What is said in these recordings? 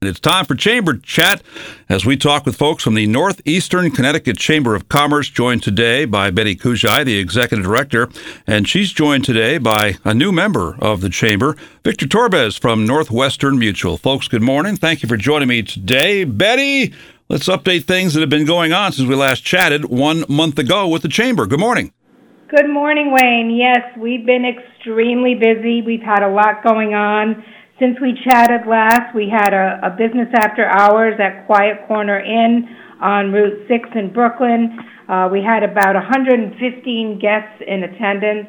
It's time for Chamber Chat as we talk with folks from the Northeastern Connecticut Chamber of Commerce, joined today by Betty Kujai, the Executive Director, and she's joined today by a new member of the Chamber, Victor Torbez from Northwestern Mutual. Folks, good morning. Thank you for joining me today. Betty, let's update things that have been going on since we last chatted one month ago with the Chamber. Good morning. Good morning, Wayne. Yes, we've been extremely busy. We've had a lot going on. Since we chatted last, we had a, a business after hours at Quiet Corner Inn on Route 6 in Brooklyn. Uh, we had about 115 guests in attendance.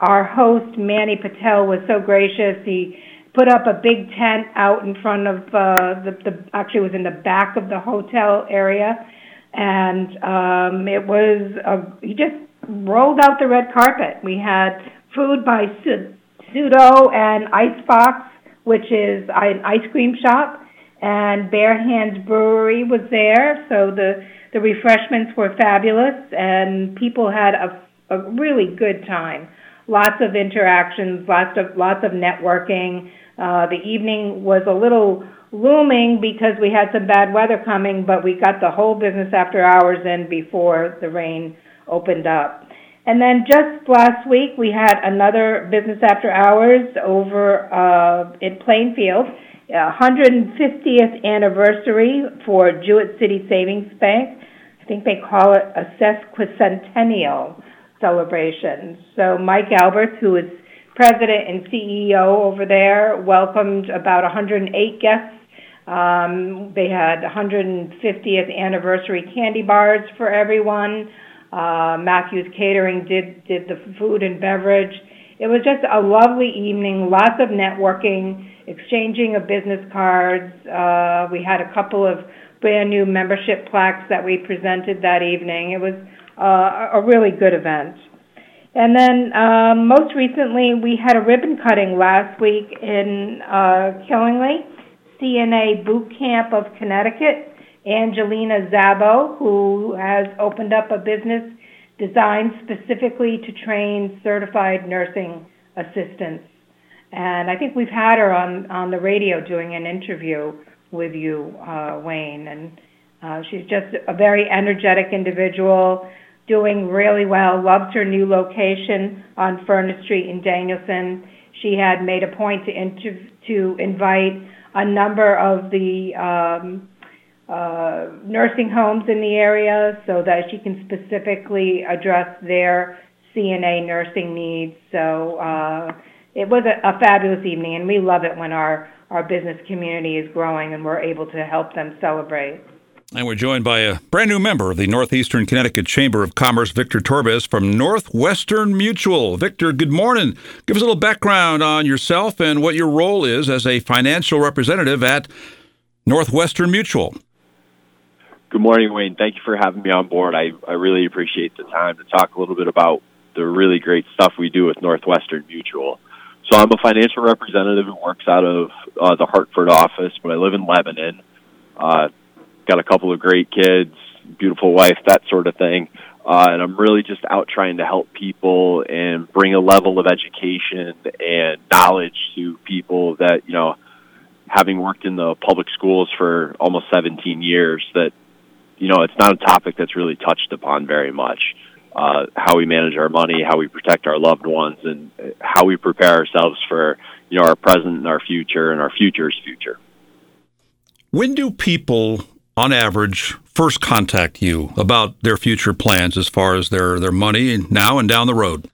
Our host, Manny Patel, was so gracious. He put up a big tent out in front of uh, the, the, actually, it was in the back of the hotel area. And um, it was, a, he just rolled out the red carpet. We had food by Pseudo and Icebox which is an ice cream shop, and Bear Hands Brewery was there. So the the refreshments were fabulous, and people had a a really good time. Lots of interactions, lots of lots of networking. Uh, the evening was a little looming because we had some bad weather coming, but we got the whole business after hours in before the rain opened up. And then just last week, we had another business after hours over uh, in Plainfield, 150th anniversary for Jewett City Savings Bank. I think they call it a sesquicentennial celebration. So Mike Alberts, who is president and CEO over there, welcomed about 108 guests. Um, they had 150th anniversary candy bars for everyone. Uh, Matthews Catering did did the food and beverage. It was just a lovely evening, lots of networking, exchanging of business cards. Uh, we had a couple of brand new membership plaques that we presented that evening. It was uh, a really good event. And then um, most recently, we had a ribbon cutting last week in uh, Killingly, CNA Boot Camp of Connecticut. Angelina Zabo, who has opened up a business designed specifically to train certified nursing assistants. And I think we've had her on, on the radio doing an interview with you, uh, Wayne. And uh, she's just a very energetic individual, doing really well, loves her new location on Furnace Street in Danielson. She had made a point to, inter- to invite a number of the um, uh, nursing homes in the area so that she can specifically address their CNA nursing needs. So uh, it was a, a fabulous evening, and we love it when our, our business community is growing and we're able to help them celebrate. And we're joined by a brand new member of the Northeastern Connecticut Chamber of Commerce, Victor Torbez from Northwestern Mutual. Victor, good morning. Give us a little background on yourself and what your role is as a financial representative at Northwestern Mutual. Good morning, Wayne. Thank you for having me on board. I, I really appreciate the time to talk a little bit about the really great stuff we do with Northwestern Mutual. So I'm a financial representative who works out of uh, the Hartford office, but I live in Lebanon. Uh, got a couple of great kids, beautiful wife, that sort of thing. Uh, and I'm really just out trying to help people and bring a level of education and knowledge to people that, you know, having worked in the public schools for almost 17 years, that you know, it's not a topic that's really touched upon very much. Uh, how we manage our money, how we protect our loved ones, and how we prepare ourselves for you know our present and our future and our future's future. When do people, on average, first contact you about their future plans as far as their their money now and down the road?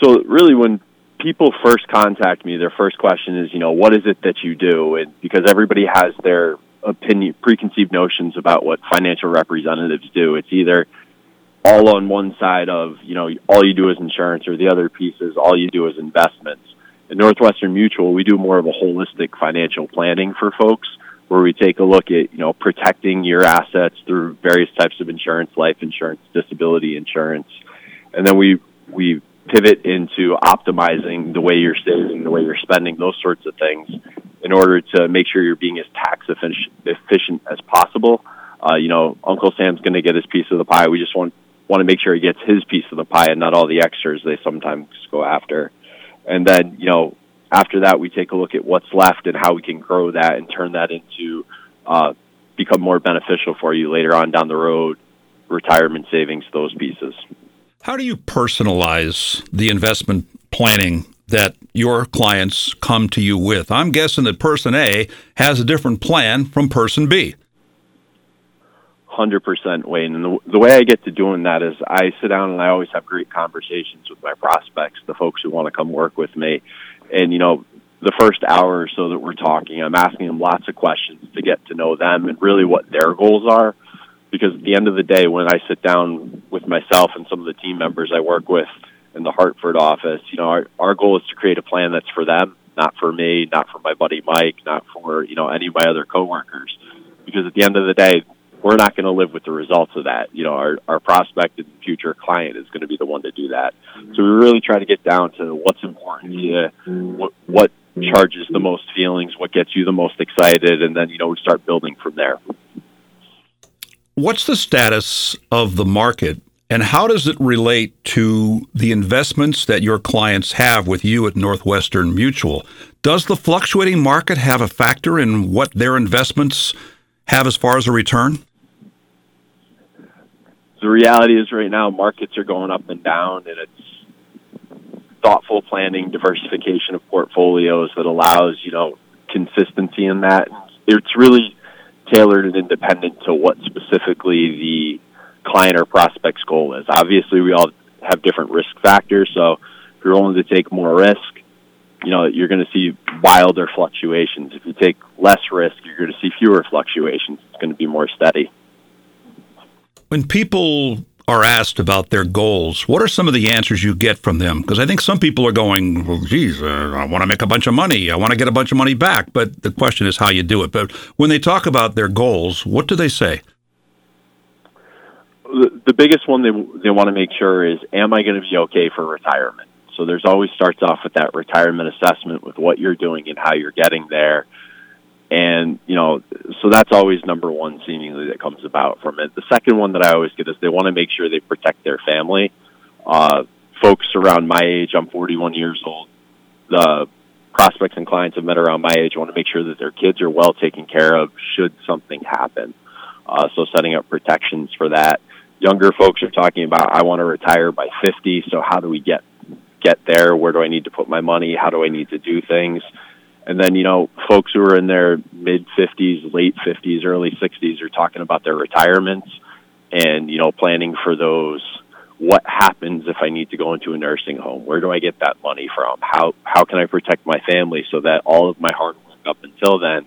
So really, when people first contact me, their first question is, you know, what is it that you do? And because everybody has their opinion, preconceived notions about what financial representatives do. It's either all on one side of, you know, all you do is insurance, or the other piece is all you do is investments. At Northwestern Mutual, we do more of a holistic financial planning for folks where we take a look at, you know, protecting your assets through various types of insurance, life insurance, disability insurance. And then we, we pivot into optimizing the way you're saving, the way you're spending, those sorts of things in order to make sure you're being as tax efficient as possible. Uh, you know, Uncle Sam's going to get his piece of the pie. We just want want to make sure he gets his piece of the pie and not all the extras they sometimes go after. And then, you know, after that, we take a look at what's left and how we can grow that and turn that into uh, become more beneficial for you later on down the road, retirement savings, those pieces. How do you personalize the investment planning that your clients come to you with? I'm guessing that person A has a different plan from person B. 100% Wayne. And the, the way I get to doing that is I sit down and I always have great conversations with my prospects, the folks who want to come work with me. And, you know, the first hour or so that we're talking, I'm asking them lots of questions to get to know them and really what their goals are. Because at the end of the day, when I sit down with myself and some of the team members I work with in the Hartford office, you know, our, our goal is to create a plan that's for them, not for me, not for my buddy Mike, not for, you know, any of my other coworkers. Because at the end of the day, we're not going to live with the results of that. You know, our, our and future client is going to be the one to do that. So we really try to get down to what's important to you, what, what charges the most feelings, what gets you the most excited, and then, you know, we start building from there. What's the status of the market and how does it relate to the investments that your clients have with you at Northwestern Mutual? Does the fluctuating market have a factor in what their investments have as far as a return? The reality is, right now, markets are going up and down, and it's thoughtful planning, diversification of portfolios that allows, you know, consistency in that. It's really tailored and independent to what specifically the client or prospect's goal is. Obviously, we all have different risk factors, so if you're willing to take more risk, you know, you're going to see wilder fluctuations. If you take less risk, you're going to see fewer fluctuations. It's going to be more steady. When people are asked about their goals, what are some of the answers you get from them? Because I think some people are going, well, geez, uh, I want to make a bunch of money. I want to get a bunch of money back. But the question is how you do it. But when they talk about their goals, what do they say? The, biggest one they, they want to make sure is, am I going to be okay for retirement? So there's always starts off with that retirement assessment with what you're doing and how you're getting there. And, you know, so that's always number one seemingly that comes about from it. The second one that I always get is they want to make sure they protect their family. Uh, folks around my age, I'm 41 years old. The prospects and clients I've met around my age want to make sure that their kids are well taken care of should something happen. Uh, so setting up protections for that. Younger folks are talking about, I want to retire by 50, so how do we get get there? Where do I need to put my money? How do I need to do things? And then, you know, folks who are in their mid 50s, late 50s, early 60s are talking about their retirements and, you know, planning for those. What happens if I need to go into a nursing home? Where do I get that money from? How how can I protect my family so that all of my hard work up until then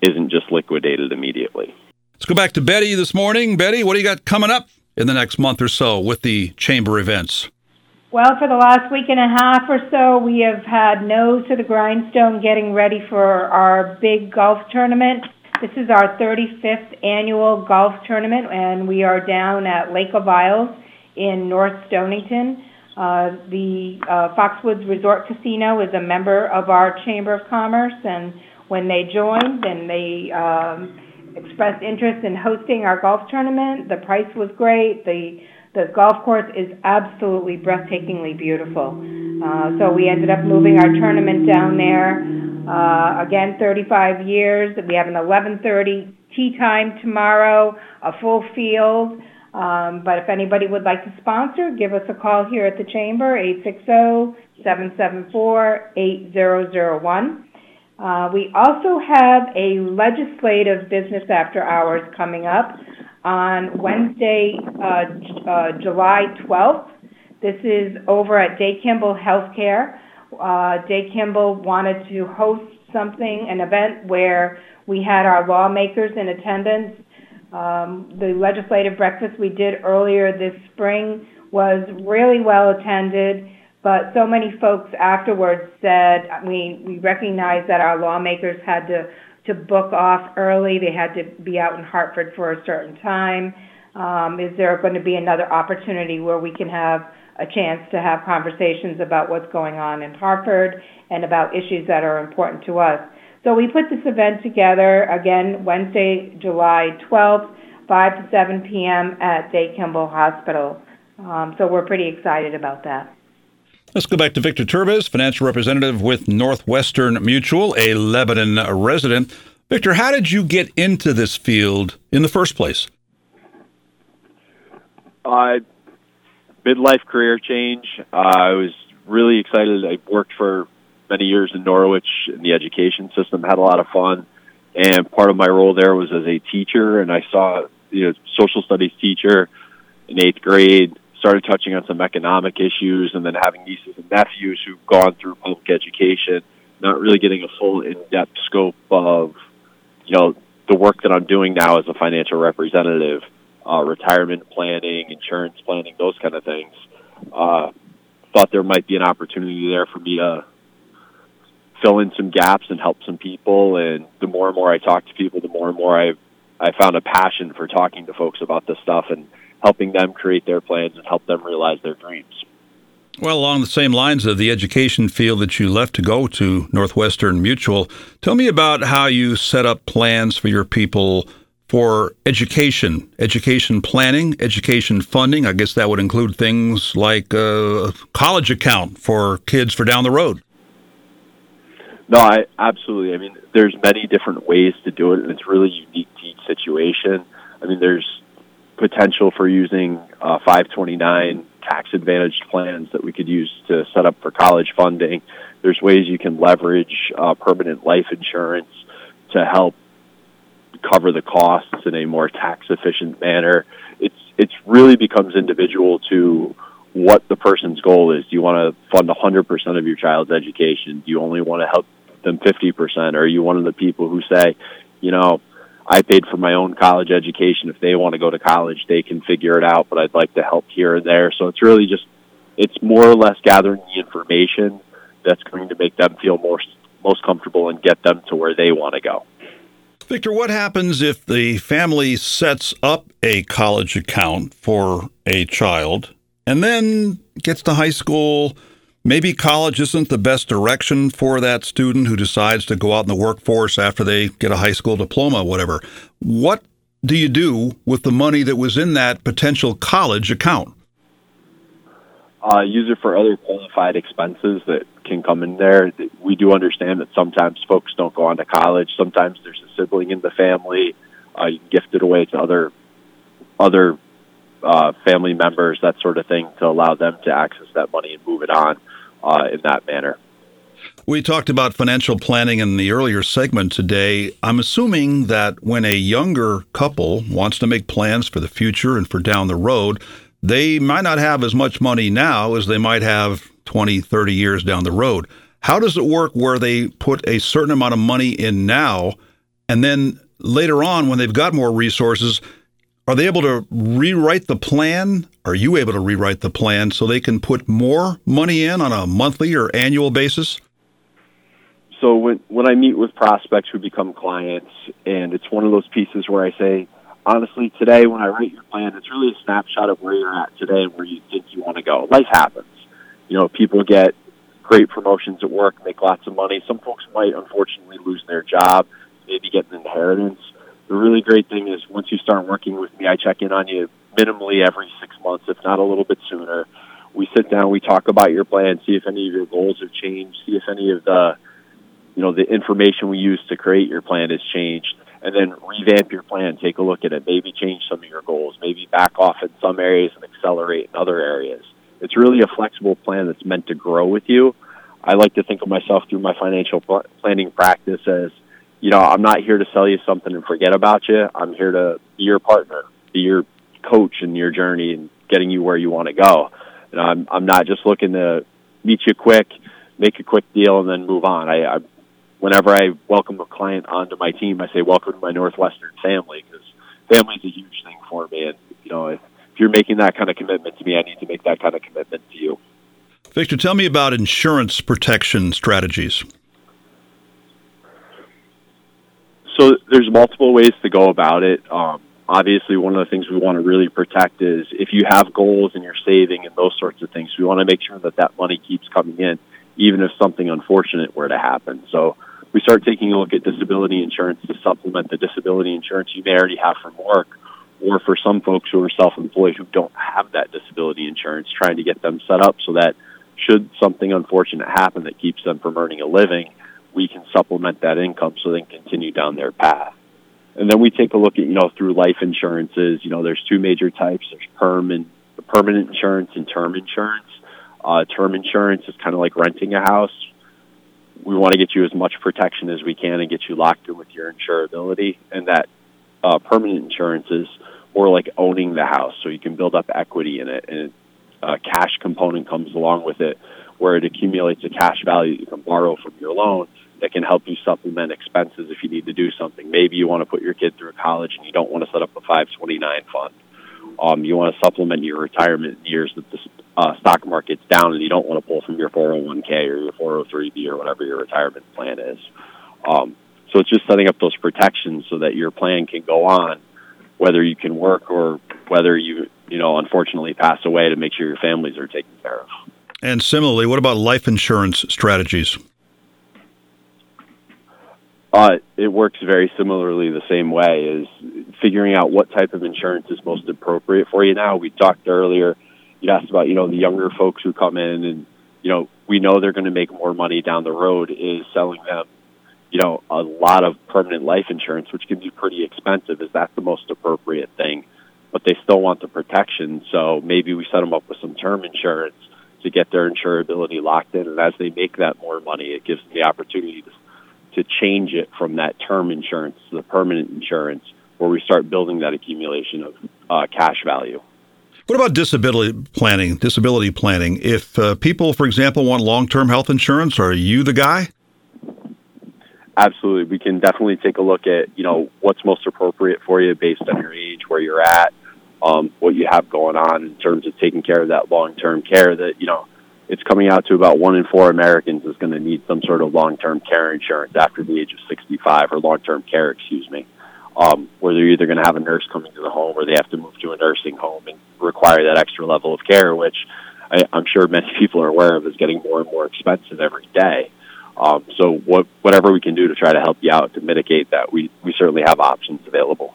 isn't just liquidated immediately? Let's go back to Betty this morning. Betty, what do you got coming up in the next month or so with the chamber events? Well, for the last week and a half or so, we have had nose to the grindstone getting ready for our big golf tournament. This is our 35th annual golf tournament, and we are down at Lake of Isles in North Stonington. Uh, the uh, Foxwoods Resort Casino is a member of our Chamber of Commerce, and when they joined then they um, expressed interest in hosting our golf tournament, the price was great. The the golf course is absolutely breathtakingly beautiful. Uh, so we ended up moving our tournament down there. Uh, again, 35 years. We have an 11:30 tee time tomorrow, a full field. Um, but if anybody would like to sponsor, give us a call here at the chamber, 860-774-8001. Uh, we also have a legislative business after hours coming up on Wednesday, uh, uh, July 12th. This is over at Day Kimball Healthcare. Uh, Day Kimball wanted to host something, an event where we had our lawmakers in attendance. Um, the legislative breakfast we did earlier this spring was really well attended, but so many folks afterwards said we, we recognize that our lawmakers had to to book off early. They had to be out in Hartford for a certain time. Um, is there going to be another opportunity where we can have a chance to have conversations about what's going on in Hartford and about issues that are important to us? So we put this event together again Wednesday, July 12th, 5 to 7 p.m. at Day Kimball Hospital. Um, so we're pretty excited about that. Let's go back to Victor Turbis, financial representative with Northwestern Mutual, a Lebanon resident. Victor, how did you get into this field in the first place? Uh, midlife career change. Uh, I was really excited. I worked for many years in Norwich in the education system, had a lot of fun. And part of my role there was as a teacher, and I saw, you know, social studies teacher in eighth grade, started touching on some economic issues, and then having nieces and nephews who've gone through public education, not really getting a full in-depth scope of, you know, the work that I'm doing now as a financial representative, uh, retirement planning, insurance planning, those kind of things. Uh, thought there might be an opportunity there for me to fill in some gaps and help some people. And the more and more I talk to people, the more and more I I found a passion for talking to folks about this stuff and helping them create their plans and help them realize their dreams. Well, along the same lines of the education field that you left to go to Northwestern Mutual, tell me about how you set up plans for your people for education, education planning, education funding. I guess that would include things like a college account for kids for down the road. No, I absolutely. I mean, there's many different ways to do it, and it's really unique to each situation. I mean, there's potential for using uh, 529 tax advantaged plans that we could use to set up for college funding. There's ways you can leverage uh, permanent life insurance to help cover the costs in a more tax efficient manner. It's it's really becomes individual to what the person's goal is. Do you want to fund 100% of your child's education? Do you only want to help them 50%? Or are you one of the people who say, you know, I paid for my own college education. If they want to go to college, they can figure it out, but I'd like to help here and there. So it's really just, it's more or less gathering the information that's going to make them feel more, most comfortable and get them to where they want to go. Victor, what happens if the family sets up a college account for a child and then gets to high school? Maybe college isn't the best direction for that student who decides to go out in the workforce after they get a high school diploma, or whatever. What do you do with the money that was in that potential college account? Uh, use it for other qualified expenses that can come in there. We do understand that sometimes folks don't go on to college. Sometimes there's a sibling in the family. Uh, you gift it away to other other uh, family members, that sort of thing, to allow them to access that money and move it on Uh, in that manner. We talked about financial planning in the earlier segment today. I'm assuming that when a younger couple wants to make plans for the future and for down the road, they might not have as much money now as they might have 20, 30 years down the road. How does it work where they put a certain amount of money in now and then later on when they've got more resources, are they able to rewrite the plan? Are you able to rewrite the plan so they can put more money in on a monthly or annual basis? So when when I meet with prospects who become clients and it's one of those pieces where I say, honestly, today when I write your plan, it's really a snapshot of where you're at today and where you think you want to go. Life happens. You know, people get great promotions at work, make lots of money. Some folks might unfortunately lose their job, maybe get an inheritance. The really great thing is once you start working with me, I check in on you minimally every six months, if not a little bit sooner. We sit down, we talk about your plan, see if any of your goals have changed, see if any of the you know the information we use to create your plan has changed and then revamp your plan. Take a look at it. Maybe change some of your goals. Maybe back off in some areas and accelerate in other areas. It's really a flexible plan that's meant to grow with you. I like to think of myself through my financial planning practice as, you know, I'm not here to sell you something and forget about you. I'm here to be your partner, be your coach in your journey and getting you where you want to go. And I'm I'm not just looking to meet you quick, make a quick deal, and then move on. I, I whenever I welcome a client onto my team, I say, "Welcome to my Northwestern family," because family is a huge thing for me. And you know, if, if you're making that kind of commitment to me, I need to make that kind of commitment to you. Victor, tell me about insurance protection strategies. So there's multiple ways to go about it. Um, obviously, one of the things we want to really protect is if you have goals and you're saving and those sorts of things, we want to make sure that that money keeps coming in, even if something unfortunate were to happen. So we start taking a look at disability insurance to supplement the disability insurance you may already have from work, or for some folks who are self-employed who don't have that disability insurance, trying to get them set up so that should something unfortunate happen that keeps them from earning a living, we can supplement that income so they can continue down their path. And then we take a look at, you know, through life insurances, you know, there's two major types. There's perm and permanent insurance and term insurance. Uh, term insurance is kind of like renting a house. We want to get you as much protection as we can and get you locked in with your insurability. And that uh, permanent insurance is more like owning the house, so you can build up equity in it, and a cash component comes along with it, where it accumulates a cash value you can borrow from your loan that can help you supplement expenses if you need to do something. Maybe you want to put your kid through college and you don't want to set up a 529 fund. Um, you want to supplement your retirement years that the uh, stock market's down and you don't want to pull from your 401k or your 403b or whatever your retirement plan is. Um, so it's just setting up those protections so that your plan can go on, whether you can work or whether you, you know, unfortunately pass away to make sure your families are taken care of. And similarly, what about life insurance strategies? Uh, it works very similarly the same way is figuring out what type of insurance is most appropriate for you now. We talked earlier, you asked about, you know, the younger folks who come in and, you know, we know they're going to make more money down the road is selling them, you know, a lot of permanent life insurance, which can be pretty expensive. Is that the most appropriate thing? But they still want the protection. So maybe we set them up with some term insurance to get their insurability locked in. And as they make that more money, it gives them the opportunity to to change it from that term insurance to the permanent insurance, where we start building that accumulation of uh, cash value. What about disability planning? Disability planning. If uh, people, for example, want long-term health insurance, are you the guy? Absolutely, we can definitely take a look at you know what's most appropriate for you based on your age, where you're at, um, what you have going on in terms of taking care of that long-term care. That you know it's coming out to about one in four Americans is going to need some sort of long-term care insurance after the age of 65 or long-term care, excuse me, um, where they're either going to have a nurse coming to the home or they have to move to a nursing home and require that extra level of care, which I, I'm sure many people are aware of is getting more and more expensive every day. Um, so what, whatever we can do to try to help you out to mitigate that, we, we certainly have options available.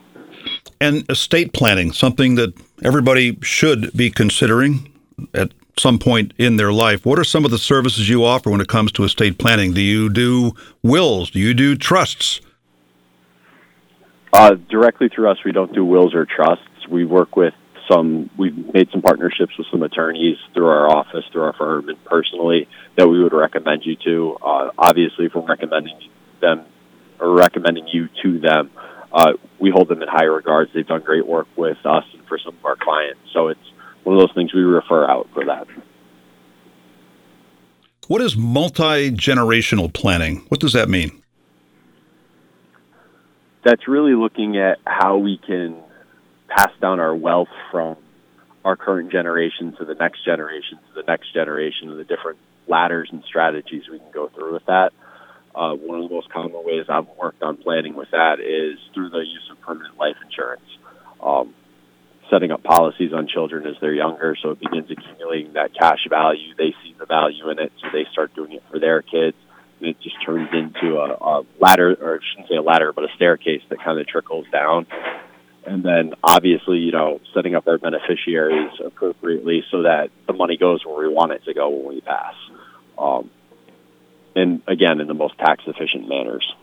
And estate planning, something that everybody should be considering at some point in their life. What are some of the services you offer when it comes to estate planning? Do you do wills? Do you do trusts? Uh, directly through us, we don't do wills or trusts. We work with some, we've made some partnerships with some attorneys through our office, through our firm, and personally that we would recommend you to. Uh, obviously, if we're recommending them or recommending you to them, uh, we hold them in high regards. They've done great work with us and for some of our clients. So it's one of those things we refer out for that. What is multi generational planning? What does that mean? That's really looking at how we can pass down our wealth from our current generation to the next generation to the next generation and the different ladders and strategies we can go through with that. Uh, one of the most common ways I've worked on planning with that is through the use of permanent life insurance. Um, setting up policies on children as they're younger, so it begins accumulating that cash value. They see the value in it, so they start doing it for their kids. And it just turns into a, a ladder, or I shouldn't say a ladder, but a staircase that kind of trickles down. And then obviously, you know, setting up our beneficiaries appropriately so that the money goes where we want it to go when we pass. Um, and again, in the most tax efficient manners.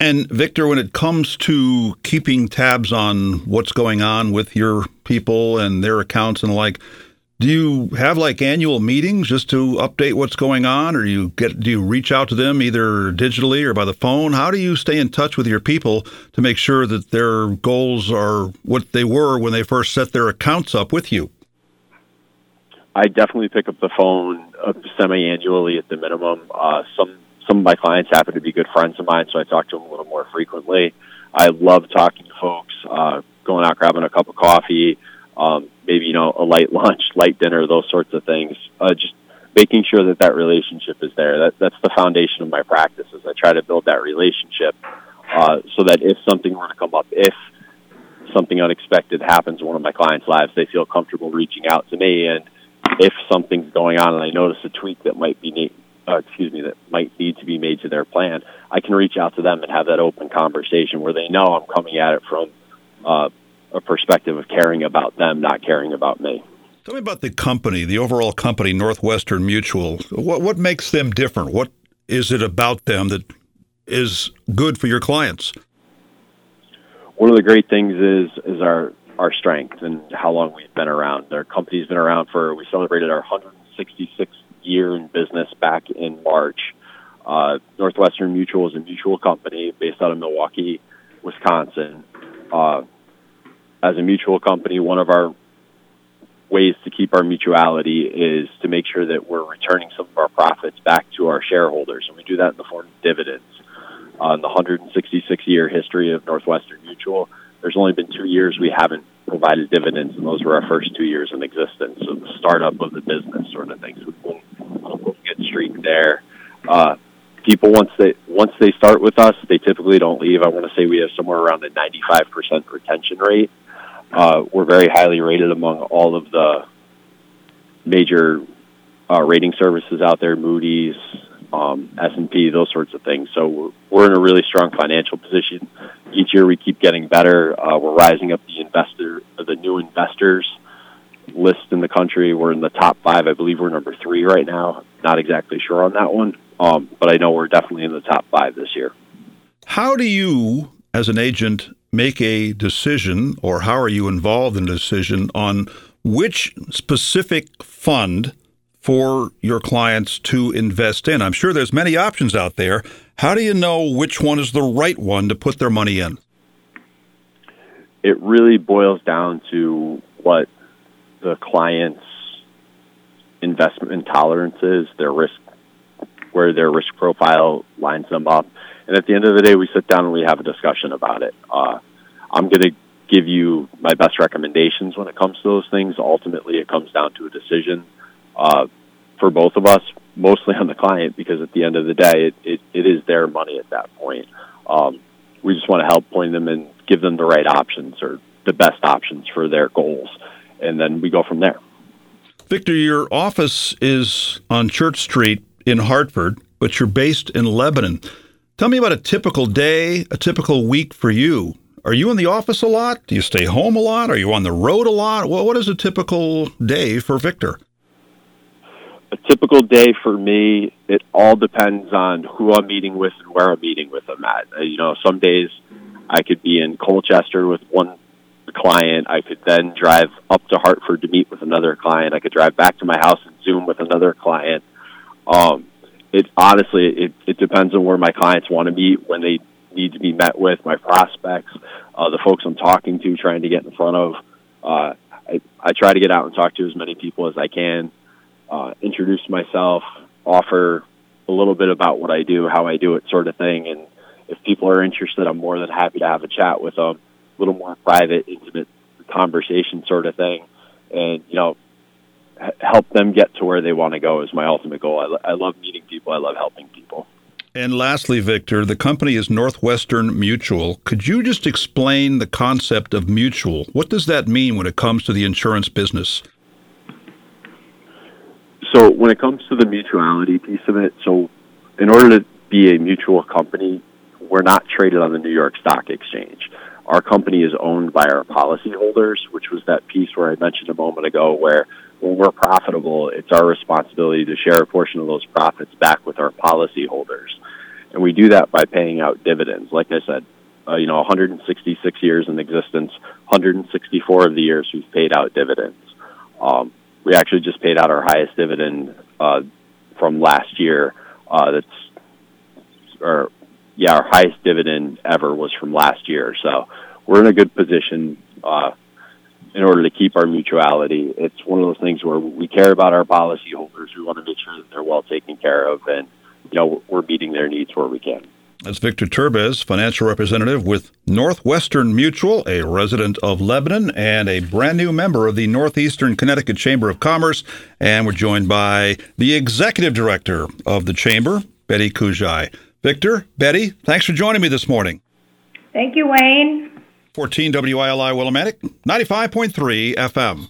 And Victor, when it comes to keeping tabs on what's going on with your people and their accounts and like, do you have like annual meetings just to update what's going on, or you get do you reach out to them either digitally or by the phone? How do you stay in touch with your people to make sure that their goals are what they were when they first set their accounts up with you? I definitely pick up the phone uh, semi-annually at the minimum. Uh, some some of my clients happen to be good friends of mine, so I talk to them a little more frequently. I love talking to folks, uh, going out grabbing a cup of coffee, um, maybe you know a light lunch, light dinner, those sorts of things. Uh, just making sure that that relationship is there. That that's the foundation of my practice. practices. I try to build that relationship uh, so that if something were to come up, if something unexpected happens in one of my clients' lives, they feel comfortable reaching out to me. And if something's going on and I notice a tweak that might be neat, uh, excuse me, that might need to be made to their plan, I can reach out to them and have that open conversation where they know I'm coming at it from uh, a perspective of caring about them, not caring about me. Tell me about the company, the overall company, Northwestern Mutual. What what makes them different? What is it about them that is good for your clients? One of the great things is is our our strength and how long we've been around. Our company's been around for we celebrated our 166th year in business back in March. Uh, Northwestern Mutual is a mutual company based out of Milwaukee, Wisconsin. Uh, as a mutual company, one of our ways to keep our mutuality is to make sure that we're returning some of our profits back to our shareholders, and we do that in the form of dividends. On the 166 year history of Northwestern Mutual, there's only been two years we haven't provided dividends, and those were our first two years in existence, so the startup of the business sort of thing. So we'll get streak there. Uh, people once they once they start with us, they typically don't leave. I want to say we have somewhere around a 95% retention rate. Uh, we're very highly rated among all of the major uh, rating services out there, Moody's, um, S&P, those sorts of things. So we're, we're in a really strong financial position. Each year we keep getting better. Uh, we're rising up the investor, the new investors list in the country. We're in the top five. I believe we're number three right now. Not exactly sure on that one, um, but I know we're definitely in the top five this year. How do you, as an agent, make a decision, or how are you involved in a decision on which specific fund for your clients to invest in? I'm sure there's many options out there. How do you know which one is the right one to put their money in? It really boils down to what the client's investment tolerance is, their risk, where their risk profile lines them up. And at the end of the day, we sit down and we have a discussion about it. Uh, I'm going to give you my best recommendations when it comes to those things. Ultimately, it comes down to a decision uh, for both of us, mostly on the client, because at the end of the day, it, it, it is their money at that point. Um, we just want to help point them and give them the right options or the best options for their goals, and then we go from there. Victor, your office is on Church Street in Hartford, but you're based in Lebanon. Tell me about a typical day, a typical week for you. Are you in the office a lot? Do you stay home a lot? Are you on the road a lot? Well, what is a typical day for Victor? A typical day for me, it all depends on who I'm meeting with and where I'm meeting with them at. Uh, you know, some days I could be in Colchester with one client. I could then drive up to Hartford to meet with another client. I could drive back to my house and Zoom with another client. Um, it honestly it, it depends on where my clients want to meet when they need to be met with my prospects uh, the folks i'm talking to trying to get in front of uh, I, I try to get out and talk to as many people as i can uh, introduce myself offer a little bit about what i do how i do it sort of thing and if people are interested i'm more than happy to have a chat with them a little more private intimate conversation sort of thing and you know help them get to where they want to go is my ultimate goal. I, lo- I love meeting people. I love helping people. And lastly, Victor, the company is Northwestern Mutual. Could you just explain the concept of mutual? What does that mean when it comes to the insurance business? So, when it comes to the mutuality piece of it, so in order to be a mutual company, we're not traded on the New York Stock Exchange. Our company is owned by our policyholders, which was that piece where I mentioned a moment ago where when we're profitable, it's our responsibility to share a portion of those profits back with our policyholders. And we do that by paying out dividends. Like I said, uh, you know, 166 years in existence, 164 of the years we've paid out dividends. Um, we actually just paid out our highest dividend uh, from last year. Uh, that's, or yeah, our highest dividend ever was from last year. So we're in a good position. Uh, in order to keep our mutuality. It's one of those things where we care about our policyholders. We want to make sure that they're well taken care of, and you know we're meeting their needs where we can. That's Victor Turbez, financial representative with Northwestern Mutual, a resident of Lebanon and a brand new member of the Northeastern Connecticut Chamber of Commerce. And we're joined by the executive director of the chamber, Betty Kujai. Victor, Betty, thanks for joining me this morning. Thank you, Wayne. 14 WILI Willimantic, 95.3 FM.